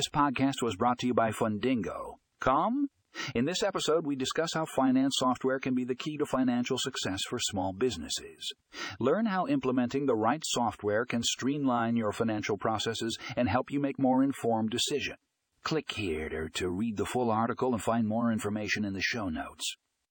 This podcast was brought to you by Fundingo. Come? In this episode, we discuss how finance software can be the key to financial success for small businesses. Learn how implementing the right software can streamline your financial processes and help you make more informed decisions. Click here to, to read the full article and find more information in the show notes.